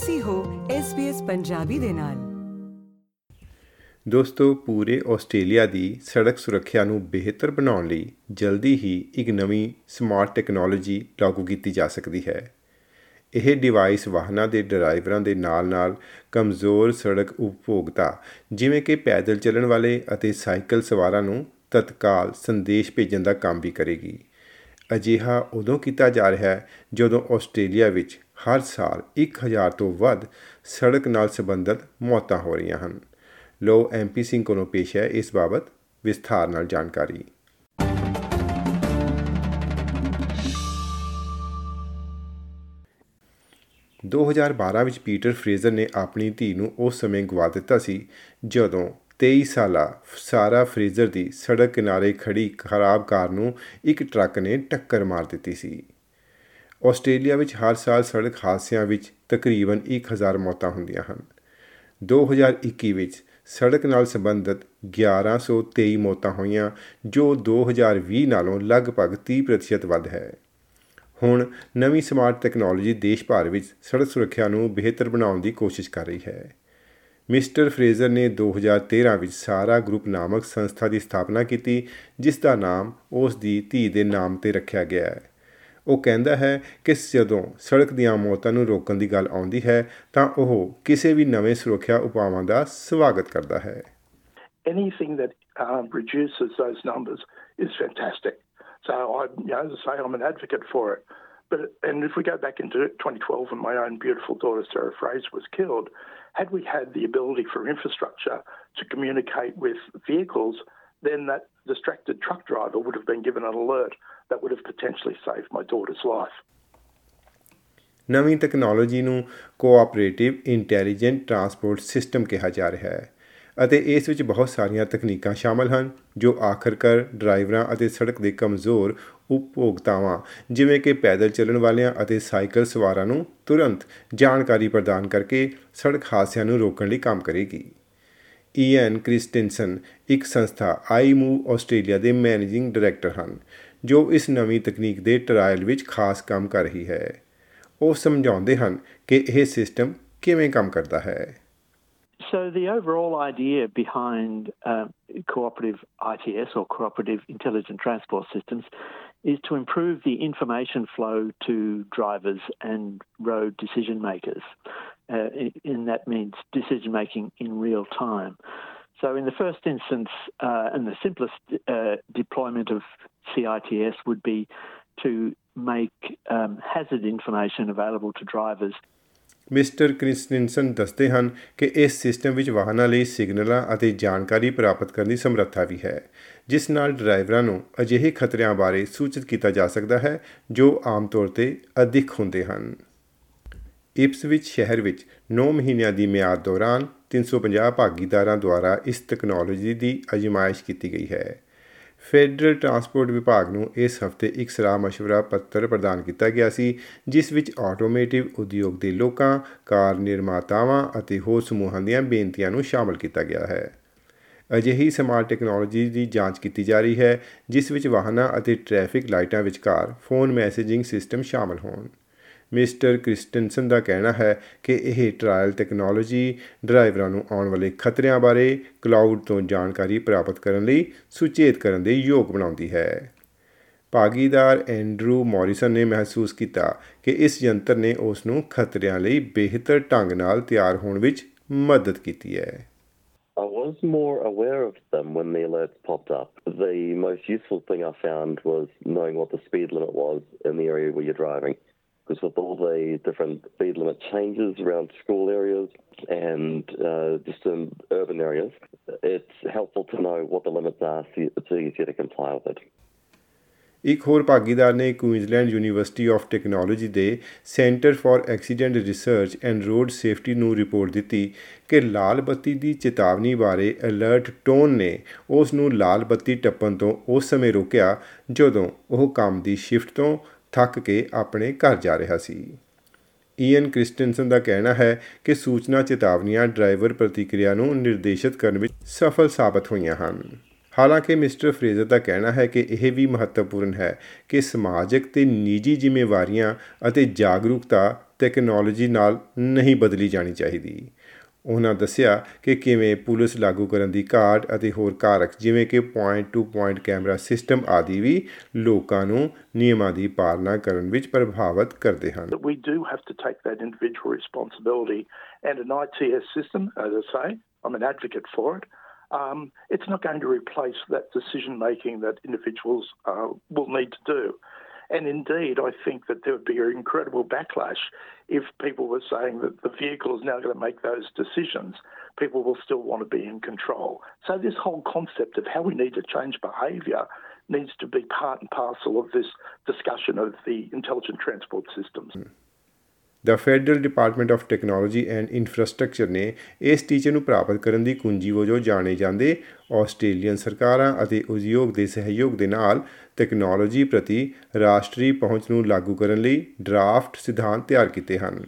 ਤੁਸੀਂ ਹੋ SBS ਪੰਜਾਬੀ ਦੇ ਨਾਲ। ਦੋਸਤੋ, ਪੂਰੇ ਆਸਟ੍ਰੇਲੀਆ ਦੀ ਸੜਕ ਸੁਰੱਖਿਆ ਨੂੰ ਬਿਹਤਰ ਬਣਾਉਣ ਲਈ ਜਲਦੀ ਹੀ ਇੱਕ ਨਵੀਂ ਸਮਾਰਟ ਟੈਕਨੋਲੋਜੀ ਲਾਗੂ ਕੀਤੀ ਜਾ ਸਕਦੀ ਹੈ। ਇਹ ਡਿਵਾਈਸ ਵਾਹਨਾਂ ਦੇ ਡਰਾਈਵਰਾਂ ਦੇ ਨਾਲ-ਨਾਲ ਕਮਜ਼ੋਰ ਸੜਕ ਉਪਭੋਗਤਾ, ਜਿਵੇਂ ਕਿ ਪੈਦਲ ਚੱਲਣ ਵਾਲੇ ਅਤੇ ਸਾਈਕਲ ਸਵਾਰਾਂ ਨੂੰ ਤਤਕਾਲ ਸੰਦੇਸ਼ ਭੇਜਣ ਦਾ ਕੰਮ ਵੀ ਕਰੇਗੀ। ਅਜਿਹਾ ਉਦੋਂ ਕੀਤਾ ਜਾ ਰਿਹਾ ਹੈ ਜਦੋਂ ਆਸਟ੍ਰੇਲੀਆ ਵਿੱਚ ਹਰ ਸਾਲ 1000 ਤੋਂ ਵੱਧ ਸੜਕ ਨਾਲ ਸੰਬੰਧਿਤ ਮੌਤਾਂ ਹੋ ਰਹੀਆਂ ਹਨ। ਲੋ ਐਮਪੀ ਸਿੰਘ ਕੋਲੋਂ ਪੇਸ਼ ਹੈ ਇਸ ਬਾਬਤ ਵਿਸਥਾਰ ਨਾਲ ਜਾਣਕਾਰੀ। (2012) ਵਿੱਚ ਪੀਟਰ ਫਰੇਜ਼ਰ ਨੇ ਆਪਣੀ ਧੀ ਨੂੰ ਉਸ ਸਮੇਂ ਗਵਾ ਦਿੱਤਾ ਸੀ ਜਦੋਂ 23 ਸਾਲਾ ਸਾਰਾ ਫਰੇਜ਼ਰ ਦੀ ਸੜਕ ਕਿਨਾਰੇ ਖੜੀ ਖਰਾਬ ਕਾਰ ਨੂੰ ਇੱਕ ਟਰੱਕ ਨੇ ਟੱਕਰ ਮਾਰ ਦਿੱਤੀ ਸੀ। ਆਸਟ੍ਰੇਲੀਆ ਵਿੱਚ ਹਰ ਸਾਲ ਸੜਕ ਹਾਦਸਿਆਂ ਵਿੱਚ ਤਕਰੀਬਨ 1000 ਮੌਤਾਂ ਹੁੰਦੀਆਂ ਹਨ। 2021 ਵਿੱਚ ਸੜਕ ਨਾਲ ਸੰਬੰਧਿਤ 1123 ਮੌਤਾਂ ਹੋਈਆਂ, ਜੋ 2020 ਨਾਲੋਂ ਲਗਭਗ 30% ਵੱਧ ਹੈ। ਹੁਣ ਨਵੀਂ ਸਮਾਰਟ ਟੈਕਨੋਲੋਜੀ ਦੇਸ਼ ਭਰ ਵਿੱਚ ਸੜਕ ਸੁਰੱਖਿਆ ਨੂੰ ਬਿਹਤਰ ਬਣਾਉਣ ਦੀ ਕੋਸ਼ਿਸ਼ ਕਰ ਰਹੀ ਹੈ। ਮਿਸਟਰ ਫਰੇਜ਼ਰ ਨੇ 2013 ਵਿੱਚ ਸਾਰਾ ਗਰੁੱਪ ਨਾਮਕ ਸੰਸਥਾ ਦੀ ਸਥਾਪਨਾ ਕੀਤੀ, ਜਿਸ ਦਾ ਨਾਮ ਉਸ ਦੀ ਧੀ ਦੇ ਨਾਮ ਤੇ ਰੱਖਿਆ ਗਿਆ ਹੈ। ਉਹ ਕਹਿੰਦਾ ਹੈ ਕਿ ਜਦੋਂ ਸੜਕ ਦੀਆਂ ਮੌਤਾਂ ਨੂੰ ਰੋਕਣ ਦੀ ਗੱਲ ਆਉਂਦੀ ਹੈ ਤਾਂ ਉਹ ਕਿਸੇ ਵੀ ਨਵੇਂ ਸੁਰੱਖਿਆ ਉਪਾਵਾਂ ਦਾ ਸਵਾਗਤ ਕਰਦਾ ਹੈ anything that um, reduces those numbers is fantastic. So I, you know, as I say, I'm an advocate for it. But and if we go back into 2012 when my own beautiful daughter Sarah Fraser was killed, had we had the ability for infrastructure to communicate with vehicles, then that distracted truck driver would have been given an alert that would have potentially saved my daughter's life. ਨਵੀਂ technology ਨੂੰ cooperative intelligent transport system ਕਿਹਾ ਜਾ ਰਿਹਾ ਹੈ ਅਤੇ ਇਸ ਵਿੱਚ ਬਹੁਤ ਸਾਰੀਆਂ ਤਕਨੀਕਾਂ ਸ਼ਾਮਲ ਹਨ, ਜੋ ਆਖਰਕਾਰ ਡਰਾਈਵਰਾਂ ਅਤੇ ਸੜਕ ਦੇ ਕਮਜ਼ੋਰ ਉਪਭੋਗਤਾਵਾਂ, ਜਿਵੇਂ ਕਿ ਪੈਦਲ ਚੱਲਣ ਵਾਲਿਆਂ ਅਤੇ ਸਾਈਕਲ ਸਵਾਰਾਂ ਨੂੰ ਤੁਰੰਤ ਜਾਣਕਾਰੀ ਪ੍ਰਦਾਨ ਕਰਕੇ ਸੜਕ ਹਾਦਸਿਆਂ ਨੂੰ ਰੋਕਣ ਲਈ ਕੰਮ ਕਰੇਗੀ ਈਐਨ ਕ੍ਰਿਸਟਨਸਨ ਇੱਕ ਸੰਸਥਾ, ਆਈ ਮੂਵ ਆਸਟ੍ਰੇਲੀਆ ਦੇ ਮੈਨੇਜਿੰਗ ਡਾਇਰੈਕਟਰ ਹਨ ਜੋ ਇਸ ਨਵੀਂ ਤਕਨੀਕ ਦੇ ਟਰਾਇਲ ਵਿੱਚ ਖਾਸ ਕੰਮ ਕਰ ਰਹੀ ਹੈ ਉਹ ਸਮਝਾਉਂਦੇ ਹਨ ਕਿ ਇਹ ਸਿਸਟਮ ਕਿਵੇਂ ਕੰਮ ਕਰਦਾ ਹੈ So the overall idea behind uh, cooperative ITS or cooperative intelligent transport systems is to improve the information flow to drivers and road decision makers. Uh, and that means decision making in real time. So, in the first instance, uh, and the simplest uh, deployment of CITS would be to make um, hazard information available to drivers. Mister Christensen ਦੱਸਦੇ ਹਨ ਕਿ ਇਸ system ਵਿੱਚ ਵਾਹਨਾਂ ਲਈ ਸਿਗਨਲਾਂ ਅਤੇ ਜਾਣਕਾਰੀ ਪ੍ਰਾਪਤ ਕਰਨ ਦੀ ਸਮਰੱਥਾ ਵੀ ਹੈ ਜਿਸ ਨਾਲ ਡਰਾਈਵਰਾਂ ਨੂੰ ਅਜਿਹੇ ਖਤਰਿਆਂ ਬਾਰੇ ਸੂਚਿਤ ਕੀਤਾ ਜਾ ਸਕਦਾ ਹੈ ਜੋ ਆਮ ਤੌਰ ਤੇ ਅਧਿਕ ਹੁੰਦੇ ਹਨ ਇਪਸਵਿਚ ਸ਼ਹਿਰ ਵਿੱਚ 9 ਮਹੀਨਿਆਂ ਦੀ ਮਿਆਦ ਦੌਰਾਨ 350 ਭਾਗੀਦਾਰਾਂ ਦੁਆਰਾ ਇਸ ਟੈਕਨੋਲੋਜੀ ਦੀ ਅਜਮਾਇਸ਼ ਕੀਤੀ ਗਈ ਹੈ ਫੈਡਰਲ ਟਰਾਂਸਪੋਰਟ ਵਿਭਾਗ ਨੂੰ ਇਸ ਹਫਤੇ ਇੱਕ ਸਲਾਹ مشورہ ਪੱਤਰ ਪ੍ਰਦਾਨ ਕੀਤਾ ਗਿਆ ਸੀ ਜਿਸ ਵਿੱਚ ਆਟੋਮੋਟਿਵ ਉਦਯੋਗ ਦੇ ਲੋਕਾਂ ਕਾਰ ਨਿਰਮਾਤਾਵਾਂ ਅਤੇ ਹੋਰ ਸਮੂਹਾਂ ਦੀਆਂ ਬੇਨਤੀਆਂ ਨੂੰ ਸ਼ਾਮਲ ਕੀਤਾ ਗਿਆ ਹੈ ਅਜਿਹੀ ਸਮਾਰਟ ਟੈਕਨੋਲੋਜੀ ਦੀ ਜਾਂਚ ਕੀਤੀ ਜਾ ਰਹੀ ਹੈ ਜਿਸ ਵਿੱਚ ਵਾਹਨਾਂ ਅਤੇ ਟ੍ਰੈਫਿਕ ਲਾਈਟਾਂ ਵਿਚਕਾਰ ਫੋਨ ਮੈਸੇਜਿੰਗ ਸਿਸਟਮ ਸ਼ਾਮਲ ਹੋਣ ਮਿਸਟਰ ਕ੍ਰਿਸਟਨਸਨ ਦਾ ਕਹਿਣਾ ਹੈ ਕਿ ਇਹ ਟ੍ਰਾਇਲ ਟੈਕਨੋਲੋਜੀ ਡਰਾਈਵਰਾਂ ਨੂੰ ਆਉਣ ਵਾਲੇ ਖਤਰਿਆਂ ਬਾਰੇ ਕਲਾਊਡ ਤੋਂ ਜਾਣਕਾਰੀ ਪ੍ਰਾਪਤ ਕਰਨ ਲਈ ਸੁਚੇਤ ਕਰਨ ਦੇ ਯੋਗ ਬਣਾਉਂਦੀ ਹੈ ਭਾਗੀਦਾਰ ਐਂਡਰੂ ਮੌਰਿਸਨ ਨੇ ਮਹਿਸੂਸ ਕੀਤਾ ਕਿ ਇਸ ਯੰਤਰ ਨੇ ਉਸ ਨੂੰ ਖਤਰਿਆਂ ਲਈ ਬਿਹਤਰ ਢੰਗ ਨਾਲ ਤਿਆਰ ਹੋਣ ਵਿੱਚ ਮਦਦ ਕੀਤੀ ਹੈ I was more aware of them when the alerts popped up. The most useful thing I found was knowing what the speed limit was in the area where you're driving. Because with all the different speed limit changes around school areas and uh, just in urban areas, it's helpful to know what the limits are so it's easier to comply with it. ਇੱਕ ਹੋਰ ਭਾਗੀਦਾਰ ਨੇ Queensland university of technology ਦੇ centre for accident research and road safety ਨੂੰ report ਦਿੱਤੀ ਕਿ ਲਾਲ ਬੱਤੀ ਦੀ ਚੇਤਾਵਨੀ ਬਾਰੇ ਅਲਰਟ ਟੋਨ ਨੇ ਉਸ ਨੂੰ ਲਾਲ ਬੱਤੀ ਟੱਪਣ ਤੋਂ ਉਸ ਸਮੇਂ ਰੋਕਿਆ ਜਦੋਂ ਉਹ ਕੰਮ ਦੀ ਸ਼ਿਫਟ ਤੋਂ ਥੱਕ ਕੇ ਆਪਣੇ ਘਰ ਜਾ ਰਿਹਾ ਸੀ। ਈਐਨ ਕ੍ਰਿਸਟਨਸਨ ਦਾ ਕਹਿਣਾ ਹੈ ਕਿ ਸੂਚਨਾ ਚੇਤਾਵਨੀਆਂ ਡਰਾਈਵਰ ਪ੍ਰਤੀਕਿਰਿਆ ਨੂੰ ਨਿਰਦੇਸ਼ਿਤ ਕਰਨ ਵਿੱਚ ਸਫਲ ਸਾਬਤ ਹੋਈਆਂ ਹਨ। ਹਾਲਾਂਕਿ ਮਿਸਟਰ ਫਰੇਜ਼ਰ ਦਾ ਕਹਿਣਾ ਹੈ ਕਿ ਇਹ ਵੀ ਮਹੱਤਵਪੂਰਨ ਹੈ ਕਿ ਸਮਾਜਿਕ ਤੇ ਨਿੱਜੀ ਜ਼ਿੰਮੇਵਾਰੀਆਂ ਅਤੇ ਜਾਗਰੂਕਤਾ ਟੈਕਨੋਲੋਜੀ ਨਾਲ ਨਹੀਂ ਬਦਲੀ ਜਾਣੀ ਚਾਹੀਦੀ। ਉਹਨਾਂ ਦੱਸਿਆ ਕਿ ਕਿਵੇਂ ਪੁਲਿਸ ਲਾਗੂ ਕਰਨ ਦੀ ਘਾਟ ਅਤੇ ਹੋਰ ਕਾਰਕ ਜਿਵੇਂ ਕਿ point to point camera system ਆਦਿ ਵੀ ਲੋਕਾਂ ਨੂੰ ਨਿਯਮਾਂ ਦੀ ਪਾਲਣਾ ਕਰਨ ਵਿੱਚ ਪ੍ਰਭਾਵਿਤ ਕਰਦੇ ਹਨ But we do have to take that individual responsibility and an ITS system, as I say, I'm an advocate for it. Um, it's not going to replace that decision making that individuals uh, will need to do. And indeed, I think that there would be an incredible backlash if people were saying that the vehicle is now going to make those decisions. People will still want to be in control. So, this whole concept of how we need to change behaviour needs to be part and parcel of this discussion of the intelligent transport systems. Hmm. The federal department of technology and infrastructure ਨੇ ਇਸ ਟੀਚੇ ਨੂੰ ਪ੍ਰਾਪਤ ਕਰਨ ਦੀ ਕੁੰਜੀ ਵਜੋਂ ਜਾਣੇ ਜਾਂਦੇ ਆਸਟ੍ਰੇਲੀਅਨ ਸਰਕਾਰਾਂ ਅਤੇ ਉਦਯੋਗ ਦੇ ਸਹਿਯੋਗ ਦੇ ਨਾਲ ਟੈਕਨੋਲੋਜੀ ਪ੍ਰਤੀ ਰਾਸ਼ਟਰੀ ਪਹੁੰਚ ਨੂੰ ਲਾਗੂ ਕਰਨ ਲਈ ਡਰਾਫਟ ਸਿਧਾਂਤ ਤਿਆਰ ਕੀਤੇ ਹਨ।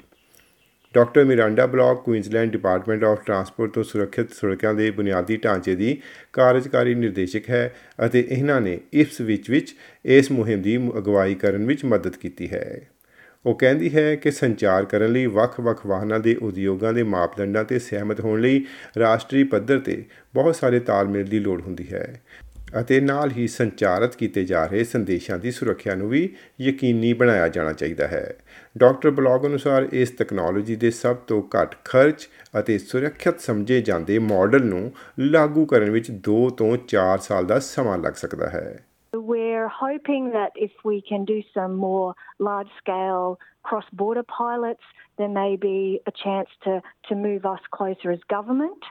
Doctor Miranda Blok Queensland department of transport ਤੋਂ ਸੁਰੱਖਿਅਤ ਸੜਕਾਂ ਦੇ ਬੁਨਿਆਦੀ ਢਾਂਚੇ ਦੀ ਕਾਰਜਕਾਰੀ ਨਿਰਦੇਸ਼ਕ ਹੈ ਅਤੇ ਇਹਨਾਂ ਨੇ ਇਸ ਵਿੱਚ ਵਿੱਚ ਇਸ ਮੁਹਿੰਮ ਦੀ ਅਗਵਾਈ ਕਰਨ ਵਿੱਚ ਮਦਦ ਕੀਤੀ ਹੈ। ਉਹ ਕਹਿੰਦੀ ਹੈ ਕਿ ਸੰਚਾਰ ਕਰਨ ਲਈ ਵੱਖ-ਵੱਖ ਵਾਹਨਾਂ ਦੇ ਉਦਯੋਗਾਂ ਦੇ ਮਾਪਦੰਡਾਂ ਤੇ ਸਹਿਮਤ ਹੋਣ ਲਈ ਰਾਸ਼ਟਰੀ ਪੱਧਰ ਤੇ ਬਹੁਤ ਸਾਰੇ ਤਾਲਮੇਲ ਦੀ ਲੋੜ ਹੁੰਦੀ ਹੈ ਅਤੇ ਨਾਲ ਹੀ ਸੰਚਾਰਿਤ ਕੀਤੇ ਜਾ ਰਹੇ ਸੰਦੇਸ਼ਾਂ ਦੀ ਸੁਰੱਖਿਆ ਨੂੰ ਵੀ ਯਕੀਨੀ ਬਣਾਇਆ ਜਾਣਾ ਚਾਹੀਦਾ ਹੈ। ਡਾਕਟਰ ਬਲੌਗ ਅਨੁਸਾਰ ਇਸ ਟੈਕਨੋਲੋਜੀ ਦੇ ਸਭ ਤੋਂ ਘੱਟ ਖਰਚ ਅਤੇ ਸੁਰੱਖਿਅਤ ਸਮਝੇ ਜਾਂਦੇ ਮਾਡਲ ਨੂੰ ਲਾਗੂ ਕਰਨ ਵਿੱਚ 2 ਤੋਂ 4 ਸਾਲ ਦਾ ਸਮਾਂ ਲੱਗ ਸਕਦਾ ਹੈ। We're hoping that if we can do some more large scale cross border pilots, there may be a chance to, to move us closer as government.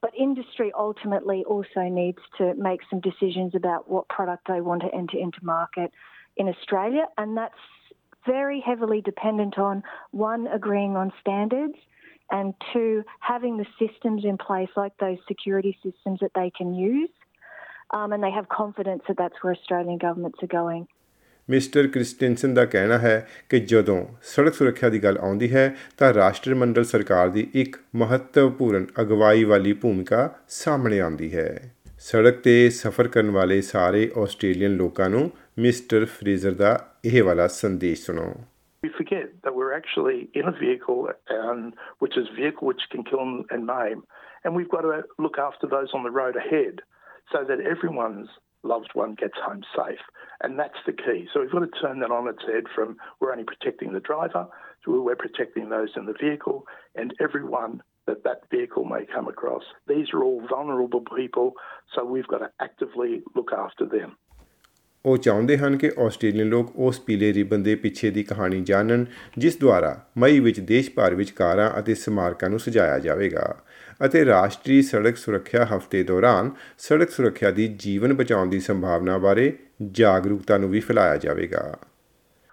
But industry ultimately also needs to make some decisions about what product they want to enter into market in Australia. And that's very heavily dependent on one, agreeing on standards, and two, having the systems in place, like those security systems that they can use. Um, and they have confidence that that's where Australian governments are going. Mister Christensen ਦਾ ਕਹਿਣਾ ਹੈ ਕਿ ਜਦੋਂ ਸੜਕ ਸੁਰੱਖਿਆ ਦੀ ਗੱਲ ਆਉਂਦੀ ਹੈ ਤਾਂ ਰਾਸ਼ਟਰਮੰਡਲ ਸਰਕਾਰ ਦੀ ਇੱਕ ਮਹੱਤਵਪੂਰਨ ਅਗਵਾਈ ਵਾਲੀ ਭੂਮਿਕਾ ਸਾਹਮਣੇ ਆਉਂਦੀ ਹੈ ਸੜਕ ਤੇ ਸਫ਼ਰ ਕਰਨ ਵਾਲੇ ਸਾਰੇ ਆਸਟ੍ਰੇਲੀਅਨ ਲੋਕਾਂ ਨੂੰ ਮਿਸਟਰ ਫਰੇਜ਼ਰ ਦਾ ਇਹ ਵਾਲਾ ਸੰਦੇਸ਼ ਸੁਣੋ We forget that we're actually in a vehicle, um, which is a vehicle which can kill and maim, and we've got to look after those on the road ahead so that everyone's loved one gets home safe. And that's the key. So we've got to turn that on its head from we're only protecting the driver to we're protecting those in the vehicle and everyone that that vehicle may come across. These are all vulnerable people, so we've got to actively look after them. ਉਹ ਚਾਹੁੰਦੇ ਹਨ ਕਿ Australian ਲੋਕ ਉਸ ਪੀਲੇ ribbon ਦੇ ਪਿੱਛੇ ਦੀ ਕਹਾਣੀ ਜਾਣਨ ਜਿਸ ਦੁਆਰਾ ਮਈ ਵਿੱਚ ਦੇਸ਼ ਭਰ ਵਿੱਚ ਕਾਰਾਂ ਅਤੇ ਸਮਾਰਕਾਂ ਨੂੰ ਸਜਾਇਆ ਜਾਵੇਗਾ ਅਤੇ ਰਾਸ਼ਟਰੀ ਸੜਕ ਸੁਰੱਖਿਆ ਹਫ਼ਤੇ ਦੌਰਾਨ ਸੜਕ ਸੁਰੱਖਿਆ ਦੀ ਜੀਵਨ ਬਚਾਉਣ ਦੀ ਸੰਭਾਵਨਾ ਬਾਰੇ ਜਾਗਰੂਕਤਾ ਨੂੰ ਵੀ ਫੈਲਾਇਆ ਜਾਵੇਗਾ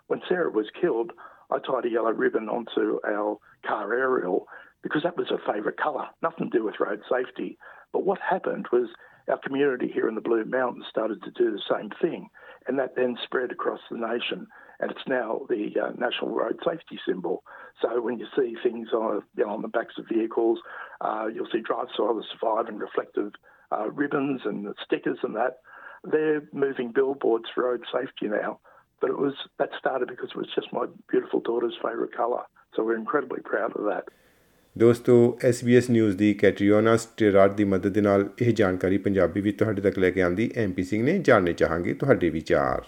When Sarah was killed, I tied a yellow ribbon onto our car aerial because that was her favourite colour, nothing to do with road safety. But what happened was our community here in the Blue Mountains started to do the same thing, and that then spread across the nation, and it's now the uh, national road safety symbol. So when you see things on, you know, on the backs of vehicles, uh, you'll see Drive Others Survive and reflective uh, ribbons and stickers and that. They're moving billboards for road safety now, but it was that started because it was just my beautiful daughter's favourite colour. So we're incredibly proud of that. ਦੋਸਤੋ SBS news ਦੀ Catriona Stirrat ਦੀ ਮਦਦ ਦੇ ਨਾਲ ਇਹ ਜਾਣਕਾਰੀ ਪੰਜਾਬੀ ਵਿੱਚ ਤੁਹਾਡੇ ਤੱਕ ਲੈ ਕੇ ਆਂਦੀ ਐਮਪੀ ਸਿੰਘ ਨੇ। ਜਾਣਨੇ ਚਾਹਾਂਗੇ ਤੁਹਾਡੇ ਵਿਚਾਰ।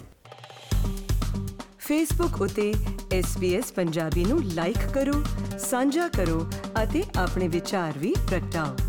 ਫੇਸਬੁੱਕ ਉਤੇ SBS ਪੰਜਾਬੀ ਨੂੰ ਲਾਈਕ ਕਰੋ, ਸਾਂਝਾ ਕਰੋ ਅਤੇ ਆਪਣੇ ਵਿਚਾਰ ਵੀ ਪ੍ਰਗਟਾਓ।